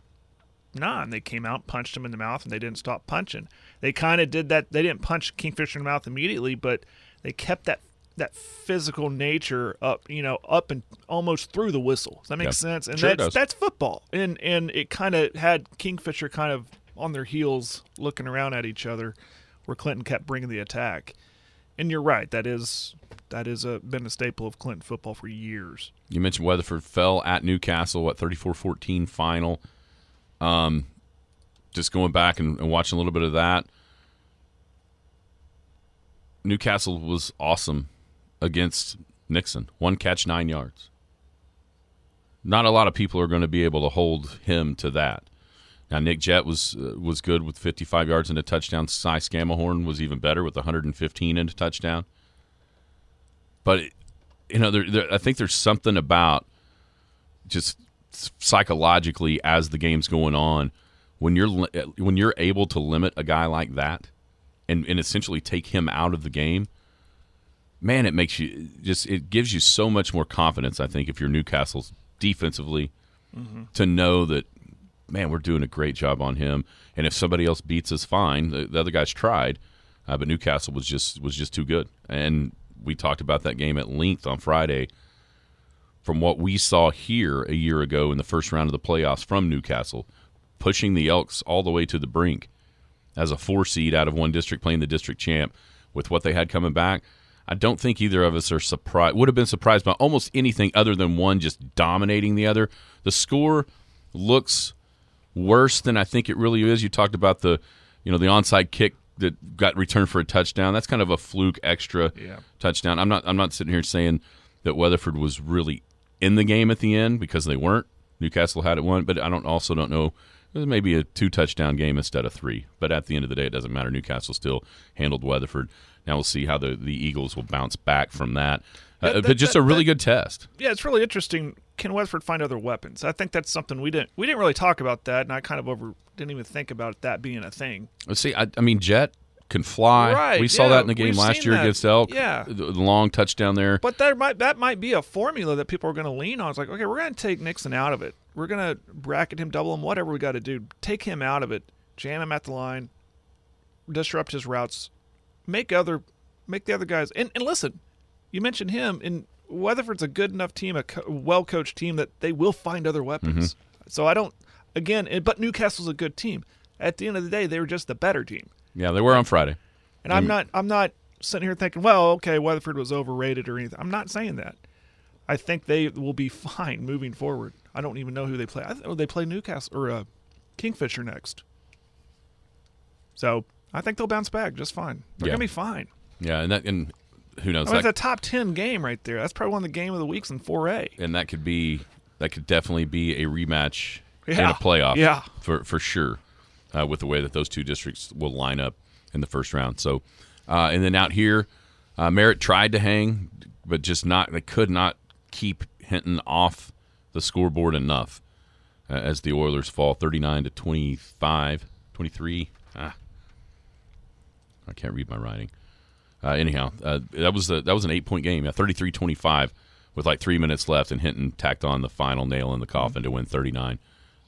nah. And they came out, punched him in the mouth, and they didn't stop punching. They kind of did that. They didn't punch Kingfisher in the mouth immediately, but they kept that that physical nature up, you know, up and almost through the whistle. Does that make Yeah. sense? And Sure that's does. that's football. And and it kind of had Kingfisher kind of on their heels, looking around at each other, where Clinton kept bringing the attack. And you're right. That is that is a been a staple of Clinton football for years. You mentioned Weatherford fell at Newcastle, what 34-14 final. Um, just going back and, and watching a little bit of that. Newcastle was awesome against Nixon. One catch, nine yards. Not a lot of people are going to be able to hold him to that. Now Nick Jett was uh, was good with 55 yards and a touchdown. Cy Scamahorn was even better with 115 and a touchdown. But you know, there, there, I think there's something about just psychologically as the game's going on when you're when you're able to limit a guy like that and, and essentially take him out of the game man it makes you just it gives you so much more confidence i think if you're newcastle's defensively to know that man we're doing a great job on him. And if somebody else beats us fine. The, the other guys tried uh, but newcastle was just was just too good. And we talked about that game at length on friday. From what we saw here a year ago in the first round of the playoffs from Newcastle, pushing the Elks all the way to the brink as a four seed out of one district playing the district champ with what they had coming back. I don't think either of us are surprised. Would have been surprised by almost anything other than one just dominating the other. The score looks worse than I think it really is. You talked about the, you know, the onside kick that got returned for a touchdown. That's kind of a fluke extra Yeah. touchdown. I'm not. I'm not sitting here saying that Weatherford was really in the game at the end because they weren't. Newcastle had it won, but I don't also don't know. It was maybe a two touchdown game instead of three. But at the end of the day, it doesn't matter. Newcastle still handled Weatherford. Now we'll see how the, the Eagles will bounce back from that. Uh, that- but just that- a really that- good test. Yeah, it's really interesting. Can Weatherford find other weapons? I think that's something we didn't we didn't really talk about that, and I kind of over didn't even think about that being a thing. Let's see. I, I mean, Jett can fly. Right, we saw yeah, that in the game last year that. against Elk. Yeah. the, the long touchdown there. But that might that might be a formula that people are going to lean on. It's like, okay, we're going to take Nixon out of it. We're going to bracket him, double him, whatever we got to do. Take him out of it, jam him at the line, disrupt his routes, make other, make the other guys. And, and listen, you mentioned him, and Weatherford's a good enough team, a co- well-coached team that they will find other weapons. Mm-hmm. So I don't, again, it- but Newcastle's a good team. At the end of the day, they were just the better team. Yeah, they were on Friday. And I'm mm. not I'm not sitting here thinking, well, okay, Weatherford was overrated or anything. I'm not saying that. I think they will be fine moving forward. I don't even know who they play. I th- they play Newcastle or uh, Kingfisher next. So I think they'll bounce back just fine. They're Yeah. gonna be fine. Yeah, and that and who knows? I mean, that, it's a top ten game right there. That's probably one of the game of the weeks in 4A. and that could be that could definitely be a rematch in Yeah. a playoff. Yeah. for for sure. Uh, with the way that those two districts will line up in the first round. So, uh, and then out here, uh, Merritt tried to hang, but just not. They could not keep Hinton off the scoreboard enough uh, as the Oilers fall 39 to 25, 23. Ah, I can't read my writing. Uh, anyhow, uh, that was the, that was an eight point game. Yeah, 33-25 with like three minutes left, and Hinton tacked on the final nail in the coffin to win 39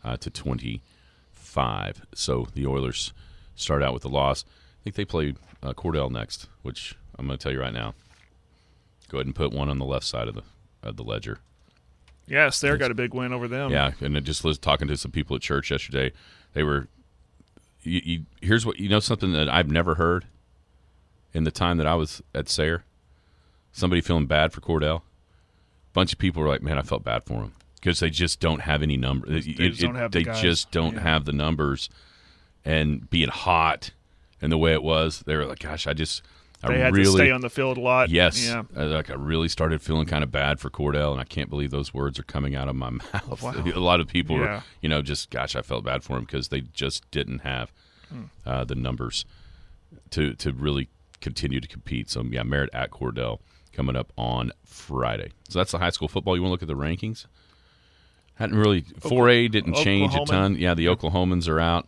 uh, to 25. So the Oilers start out with the loss. I think they play uh, Cordell next, which I'm going to tell you right now. Go ahead and put one on the left side of the of the ledger. Yes, they got a big win over them. Yeah, and I just was talking to some people at church yesterday. They were. You, you, here's what you know something that I've never heard in the time that I was at Sayre. Somebody feeling bad for Cordell. A bunch of people were like, "Man, I felt bad for him because they just don't have any numbers. They just don't have the they just don't Yeah. have the numbers." And being hot and the way it was, they were like, "Gosh, I just I They had really, to stay on the field a lot. Yes, Yeah. Uh, like I really started feeling kind of bad for Cordell, and I can't believe those words are coming out of my mouth. Wow. a lot of people Yeah. were, you know, just gosh, I felt bad for him because they just didn't have Hmm. uh, the numbers to to really continue to compete. So yeah, Merritt at Cordell coming up on Friday. So that's the high school football. You want to look at the rankings? Hadn't really four A didn't change a ton. Yeah, the Oklahomans are out.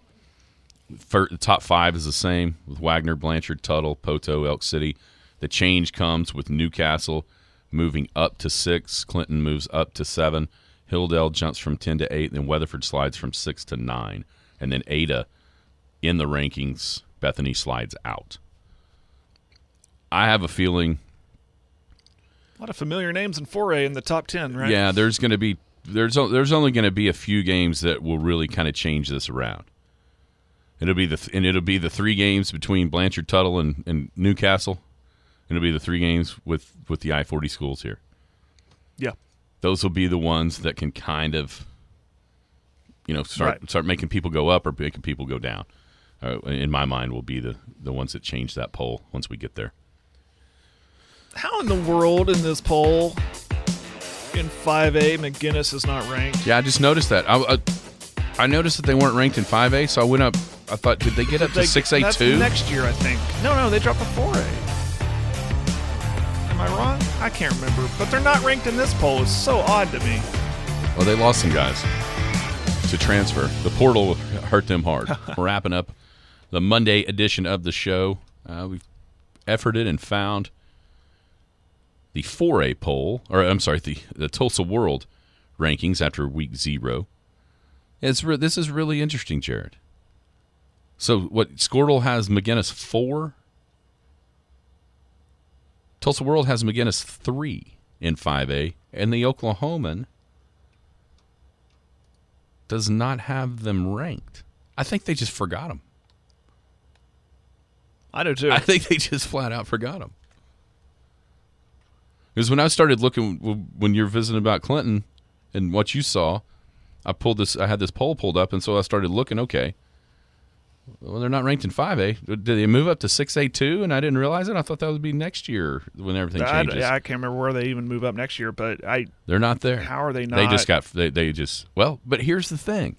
Fir the top five is the same with Wagoner, Blanchard, Tuttle, Poteau, Elk City. The change comes with Newcastle moving up to six. Clinton moves up to seven. Hilldale jumps from ten to eight, and then Weatherford slides from six to nine, and then Ada in the rankings. Bethany slides out. I have a feeling A lot of familiar names in 4A in the top 10, right? Yeah, there's going to be there's there's only going to be a few games that will really kind of change this around. It'll be the th- and it'll be the three games between Blanchard, Tuttle, and, and Newcastle. It'll be the three games with with the I forty schools here. Yeah. Those will be the ones that can kind of, you know, start Right. start making people go up or making people go down. Uh, in my mind, will be the the ones that change that poll once we get there. How in the world in this poll in 5A McGuinness is not ranked? Yeah, I just noticed that. I, I, I noticed that they weren't ranked in five A, so I went up. I thought, did they get up to six A that's two? next year, I think. No, no, they dropped to 4A. Am I wrong? I can't remember. But they're not ranked in this poll. It's so odd to me. Well, they lost some guys to transfer. The portal hurt them hard. We're wrapping up the Monday edition of the show. Uh, we've efforted and found the 4A poll, or I'm sorry, the, the Tulsa World rankings after week zero. It's re- this is really interesting, Jared. So, what Squirtle has McGuinness four. Tulsa World has McGuinness three in 5A, and the Oklahoman does not have them ranked. I think they just forgot them. I do too. I think they just flat out forgot them. Because when I started looking, when you're visiting about Clinton and what you saw, I pulled this. I had this poll pulled up, and so I started looking. Okay, well, they're not ranked in five A. Did they move up to six A two? And I didn't realize it. I thought that would be next year when everything I, changes. yeah, I can't remember where they even move up next year, but I They're not there. How are they not? They just got. They, they just. Well, but here's the thing.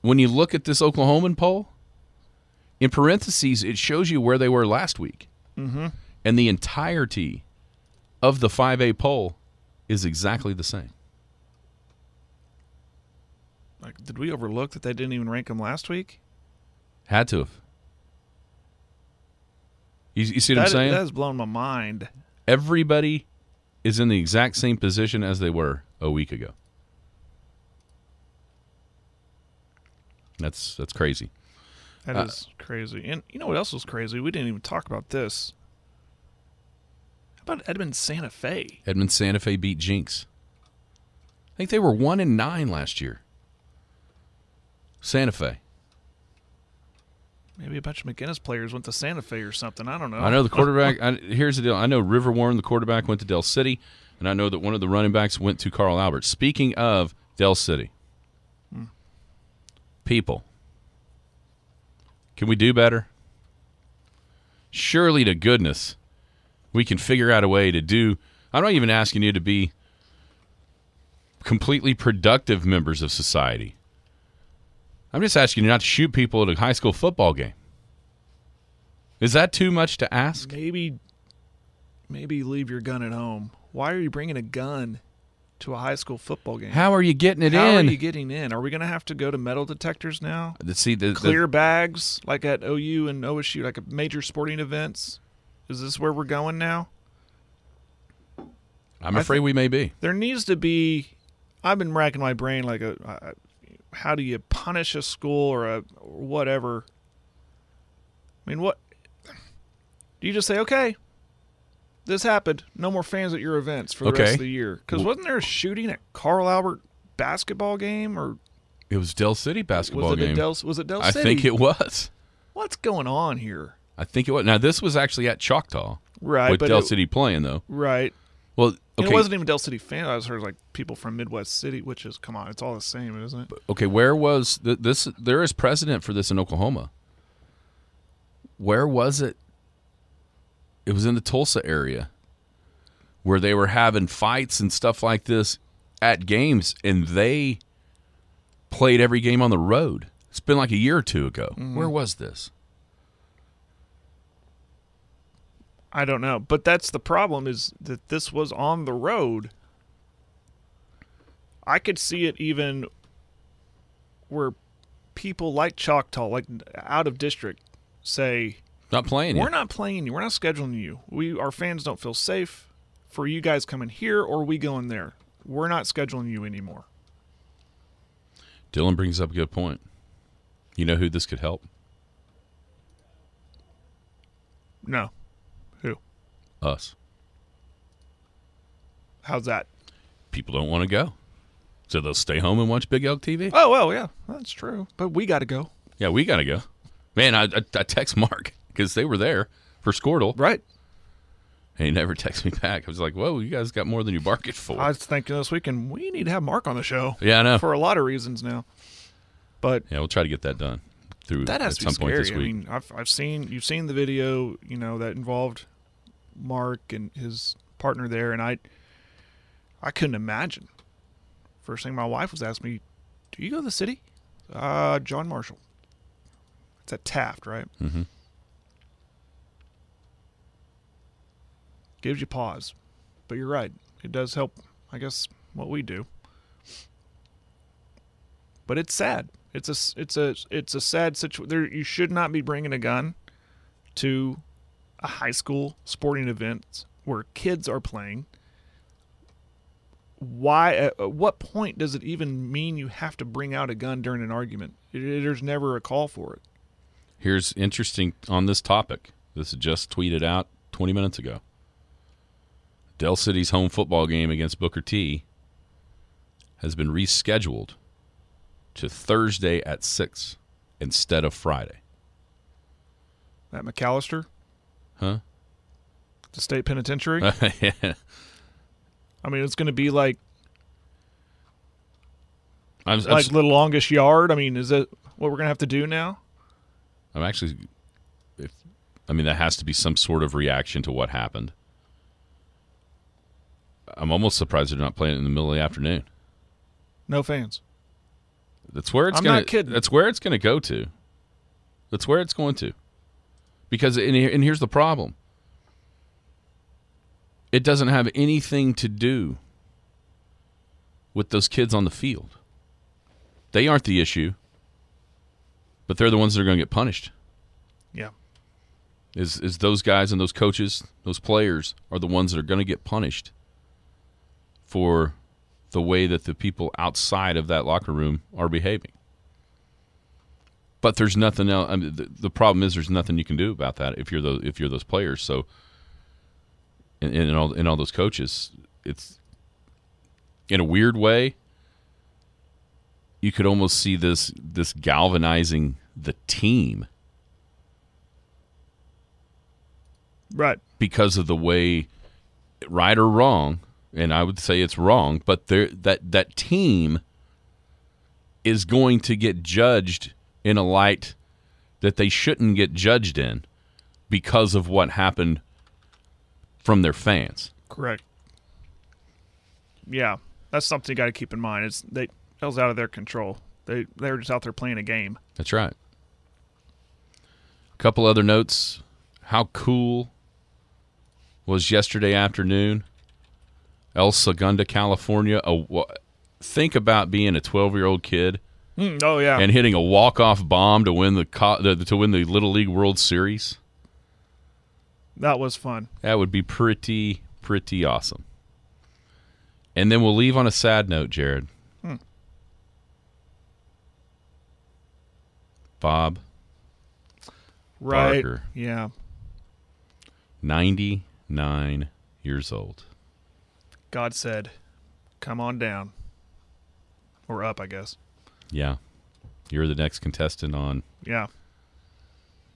When you look at this Oklahoman poll, in parentheses, it shows you where they were last week, mm-hmm. and the entirety of the five A poll is exactly the same. Like did we overlook that they didn't even rank them last week? Had to have. You, you see what That, I'm saying? that has blown my mind. Everybody is in the exact same position as they were a week ago. That's that's crazy. That is Uh, crazy. And you know what else was crazy? We didn't even talk about this. How about Edmond Santa Fe? Edmond Santa Fe beat Jenks. I think they were one and nine last year. Santa Fe. Maybe a bunch of McGuinness players went to Santa Fe or something. I don't know. I know the quarterback. I, here's the deal. I know River Warren, the quarterback, went to Del City, and I know that one of the running backs went to Carl Albert. Speaking of Del City, hmm. people, can we do better? Surely to goodness, we can figure out a way to do. I'm not even asking you to be completely productive members of society. I'm just asking you not to shoot people at a high school football game. Is that too much to ask? Maybe, maybe leave your gun at home. Why are you bringing a gun to a high school football game? How are you getting it How in? How are you getting in? Are we going to have to go to metal detectors now? The- See, the, the- Clear bags like at OU and OSU, like at major sporting events. Is this where we're going now? I'm afraid think- we may be. There needs to be. I've been racking my brain like a. Uh, how do you punish a school or a or whatever? I mean, what? Do you just say okay? This happened. No more fans at your events for the Okay. rest of the year. Because wasn't there a shooting at Carl Albert basketball game or It was Del City basketball was it game. Del? Was it Del City? I think it was. What's going on here? I think it was. Now this was actually at Choctaw Right, with but Del City playing though. Right. Okay, it wasn't even Del City fans. I was heard like people from Midwest City, which is come on, it's all the same, isn't it? okay. Where was th- this? There is precedent for this in Oklahoma. Where was it it was in the Tulsa area where they were having fights and stuff like this at games, and they played every game on the road. It's been like a year or two ago. Mm-hmm. Where was this? I don't know, but that's the problem is that this was on the road. I could see it even where people like Choctaw, like out of district, say Not playing. we're not playing you. We're not scheduling you. We our fans don't feel safe for you guys coming here or we going there. We're not scheduling you anymore. Dylan brings up a good point. You know who this could help? No. Us. How's that? People don't want to go. So they'll stay home and watch Big Elk TV? Oh well, yeah, that's true. But we got to go. Yeah, we got to go. Man, I, I, I text Mark because they were there for Squirtle, Right. and he never texted me back. I was like, whoa, you guys got more than you bargained for. I was thinking this weekend we need to have Mark on the show. yeah, I know. For a lot of reasons now. But yeah, we'll try to get that done through that has at to be some point scary. this I mean, I've I've seen you've seen the video, you know, that involved Mark and his partner there, and I I couldn't imagine. First thing my wife was asking me, "Do you go to the city?" Uh, John Marshall. It's at Taft, right? Mm-hmm. Gives you pause, but you're right. It does help. I guess what we do. But it's sad. It's a it's a it's a sad situation. You should not be bringing a gun to a high school sporting event where kids are playing. Why? At at what point does it even mean you have to bring out a gun during an argument? There's never a call for it. Here's interesting on this topic. This is just tweeted out 20 minutes ago. Del City's home football game against Booker T has been rescheduled to Thursday at 6 instead of Friday. At McAlester, Huh? the state penitentiary. yeah. I mean, it's going to be like I'm, I'm, like the longest yard. I mean, is that what we're going to have to do now? I'm actually, if I mean, that has to be some sort of reaction to what happened. I'm almost surprised they're not playing it in the middle of the afternoon. No fans. That's where it's I'm gonna. not kidding. That's where it's gonna go to. That's where it's going to. Because and, here, and here's the problem. It doesn't have anything to do with those kids on the field. They aren't the issue, but they're the ones that are going to get punished. Yeah. Is is those guys and those coaches, those players are the ones that are going to get punished for the way that the people outside of that locker room are behaving. But there's nothing else. I mean, the, the problem is there's nothing you can do about that if you're those if you're those players. So, and, and all and all those coaches, it's in a weird way. You could almost see this this galvanizing the team Right. because of the way right or wrong and i would say it's wrong but there that that team is going to get judged in a light that they shouldn't get judged in because of what happened from their fans Correct. Yeah, that's something you got to keep in mind. It's they was out of their control. They they were just out there playing a game. that's right a couple other notes how cool was yesterday afternoon el segundo california a, think about being a 12 year old kid Hmm, oh yeah, and hitting a walk off bomb to win the co- the- to win the Little League World Series. that was fun. That would be pretty pretty awesome. And then we'll leave on a sad note, Jared. Hmm. Bob, Right. Barker. Yeah. 99 years old. God said, "Come on down." Or up, I guess. Yeah. You're the next contestant on Yeah.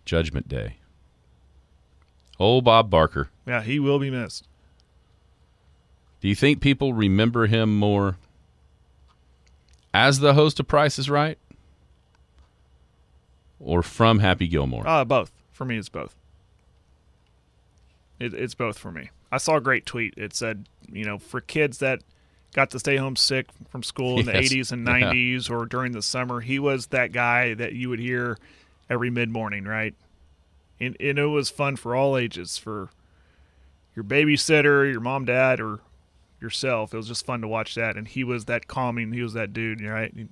Judgment Day. Oh, Bob Barker. Yeah, he will be missed. Do you think people remember him more as the host of Price is Right or from Happy Gilmore? Uh both. For me it's both. It, it's both for me. I saw a great tweet. It said, you know, for kids that got to stay home sick from school in Yes. the 80s and Yeah. 90s or during the summer, he was that guy that you would hear every mid morning, right? And, and it was fun for all ages, for your babysitter, your mom, dad, or yourself. It was just fun to watch that. And he was that calming. He was that dude, right? He,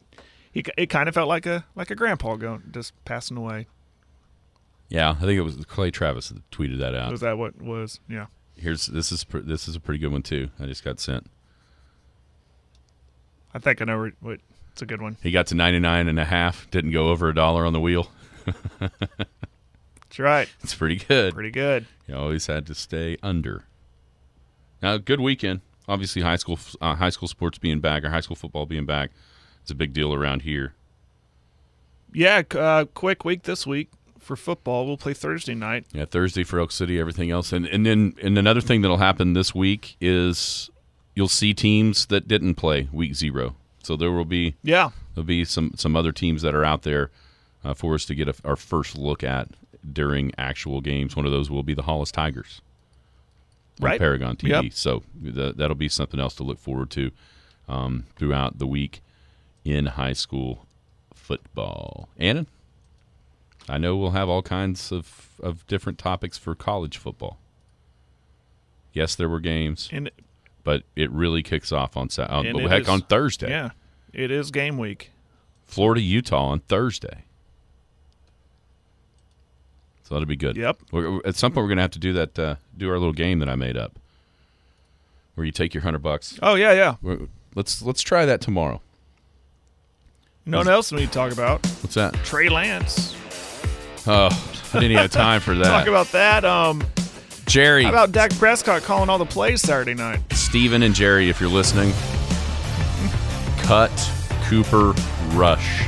he it kind of felt like a like a grandpa going just passing away. Yeah, I think it was Clay Travis that tweeted that out. Was that what was? Yeah. Here's this is this is a pretty good one too. I just got sent. I think I know what-. It's a good one. He got to 99 and a half, didn't go over a dollar on the wheel. That's right. It's pretty good. Pretty good. You always had to stay under. Now, good weekend. Obviously, high school uh, high school sports being back or high school football being back is a big deal around here. Yeah, uh, quick week this week for football. We'll play Thursday night. Yeah, Thursday for Elk City, everything else, and and then and another thing that'll happen this week is you'll see teams that didn't play week zero. So there will be Yeah. there'll be some some other teams that are out there uh, for us to get a, our first look at during actual games. One of those will be the Hollis Tigers, Right. Paragon TV. Yep. So th- that'll be something else to look forward to um, throughout the week in high school football. Annan, I know we'll have all kinds of, of different topics for college football. Yes, there were games, And but it really kicks off on Sa- on, but heck is- on Thursday. yeah, it is game week. Florida Utah on Thursday. So that'll be good. Yep. We're, at some point, we're gonna have to do that. Uh, do our little game that I made up, where you take your hundred bucks. Oh yeah, yeah. We're- Let's let's try that tomorrow. No what else we need to talk about? What's that? Trey Lance. Oh, I didn't have time for that. Talk about that. Um, Jerry, how about Dak Prescott calling all the plays Saturday night? Steven, and Jerry, if you're listening, cut Cooper Rush.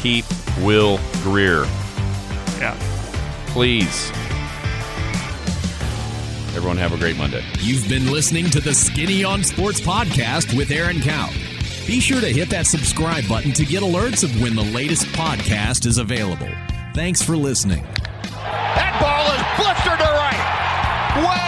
Keep Will Grier, Yeah. please. Everyone have a great Monday. You've been listening to the Skinny on Sports podcast with Aaron Cow. Be sure to hit that subscribe button to get alerts of when the latest podcast is available. Thanks for listening. That ball is blistered to right. Way